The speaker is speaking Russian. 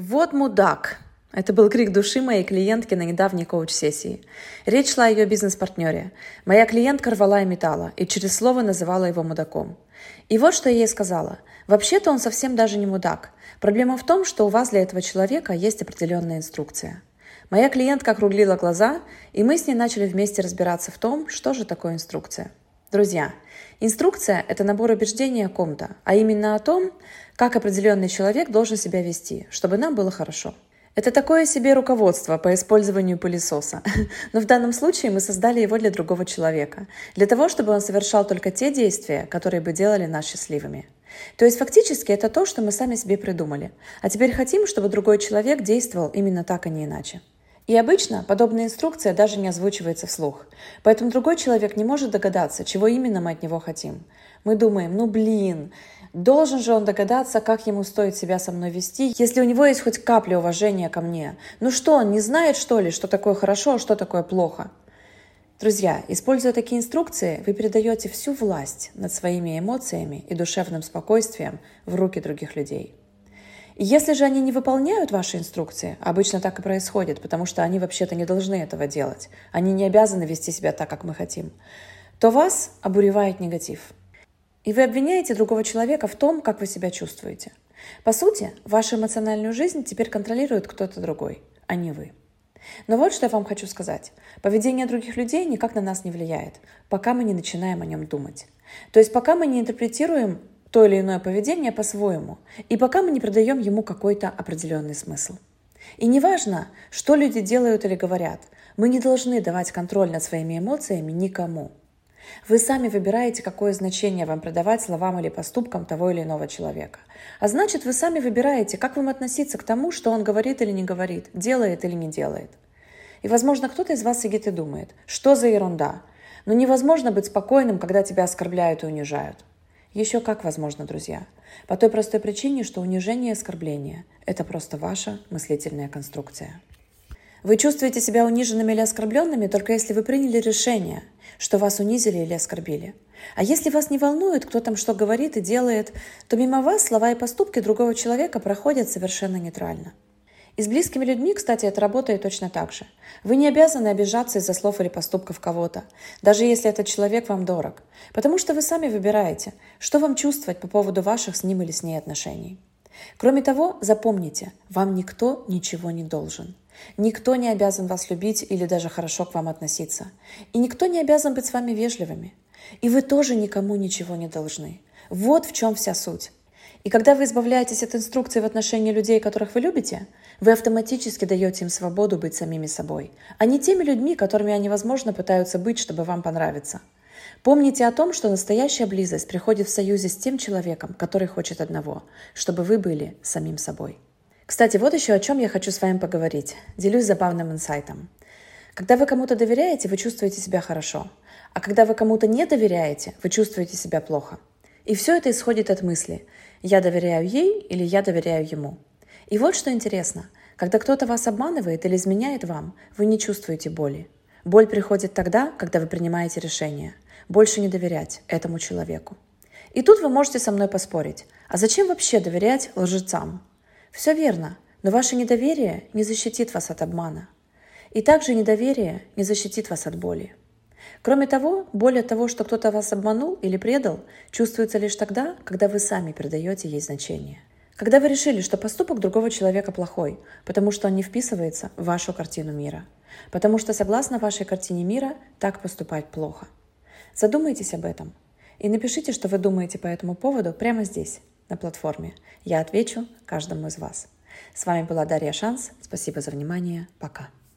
Вот мудак. Это был крик души моей клиентки на недавней коуч-сессии. Речь шла о ее бизнес-партнере. Моя клиентка рвала и металла, и через слово называла его мудаком. И вот что я ей сказала. Вообще-то он совсем даже не мудак. Проблема в том, что у вас для этого человека есть определенная инструкция. Моя клиентка округлила глаза, и мы с ней начали вместе разбираться в том, что же такое инструкция. Друзья, инструкция – это набор убеждений о ком-то, а именно о том, как определенный человек должен себя вести, чтобы нам было хорошо. Это такое себе руководство по использованию пылесоса. Но в данном случае мы создали его для другого человека. Для того, чтобы он совершал только те действия, которые бы делали нас счастливыми. То есть фактически это то, что мы сами себе придумали. А теперь хотим, чтобы другой человек действовал именно так, а не иначе. И обычно подобная инструкция даже не озвучивается вслух. Поэтому другой человек не может догадаться, чего именно мы от него хотим. Мы думаем, ну блин, Должен же он догадаться, как ему стоит себя со мной вести, если у него есть хоть капля уважения ко мне. Ну что, он не знает, что ли, что такое хорошо, а что такое плохо? Друзья, используя такие инструкции, вы передаете всю власть над своими эмоциями и душевным спокойствием в руки других людей. Если же они не выполняют ваши инструкции, обычно так и происходит, потому что они вообще-то не должны этого делать, они не обязаны вести себя так, как мы хотим, то вас обуревает негатив – и вы обвиняете другого человека в том, как вы себя чувствуете. По сути, вашу эмоциональную жизнь теперь контролирует кто-то другой, а не вы. Но вот что я вам хочу сказать. Поведение других людей никак на нас не влияет, пока мы не начинаем о нем думать. То есть пока мы не интерпретируем то или иное поведение по-своему, и пока мы не придаем ему какой-то определенный смысл. И неважно, что люди делают или говорят, мы не должны давать контроль над своими эмоциями никому – вы сами выбираете, какое значение вам придавать словам или поступкам того или иного человека. А значит, вы сами выбираете, как вам относиться к тому, что он говорит или не говорит, делает или не делает. И, возможно, кто-то из вас сидит и думает, что за ерунда. Но невозможно быть спокойным, когда тебя оскорбляют и унижают. Еще как возможно, друзья. По той простой причине, что унижение и оскорбление – это просто ваша мыслительная конструкция. Вы чувствуете себя униженными или оскорбленными только если вы приняли решение, что вас унизили или оскорбили. А если вас не волнует, кто там что говорит и делает, то мимо вас слова и поступки другого человека проходят совершенно нейтрально. И с близкими людьми, кстати, это работает точно так же. Вы не обязаны обижаться из-за слов или поступков кого-то, даже если этот человек вам дорог, потому что вы сами выбираете, что вам чувствовать по поводу ваших с ним или с ней отношений. Кроме того, запомните, вам никто ничего не должен – Никто не обязан вас любить или даже хорошо к вам относиться. И никто не обязан быть с вами вежливыми. И вы тоже никому ничего не должны. Вот в чем вся суть. И когда вы избавляетесь от инструкций в отношении людей, которых вы любите, вы автоматически даете им свободу быть самими собой, а не теми людьми, которыми они, возможно, пытаются быть, чтобы вам понравиться. Помните о том, что настоящая близость приходит в союзе с тем человеком, который хочет одного, чтобы вы были самим собой. Кстати, вот еще о чем я хочу с вами поговорить. Делюсь забавным инсайтом. Когда вы кому-то доверяете, вы чувствуете себя хорошо. А когда вы кому-то не доверяете, вы чувствуете себя плохо. И все это исходит от мысли «я доверяю ей» или «я доверяю ему». И вот что интересно. Когда кто-то вас обманывает или изменяет вам, вы не чувствуете боли. Боль приходит тогда, когда вы принимаете решение больше не доверять этому человеку. И тут вы можете со мной поспорить. А зачем вообще доверять лжецам? Все верно, но ваше недоверие не защитит вас от обмана. И также недоверие не защитит вас от боли. Кроме того, боль от того, что кто-то вас обманул или предал, чувствуется лишь тогда, когда вы сами придаете ей значение. Когда вы решили, что поступок другого человека плохой, потому что он не вписывается в вашу картину мира. Потому что согласно вашей картине мира так поступать плохо. Задумайтесь об этом и напишите, что вы думаете по этому поводу прямо здесь, на платформе. Я отвечу каждому из вас. С вами была Дарья Шанс. Спасибо за внимание. Пока.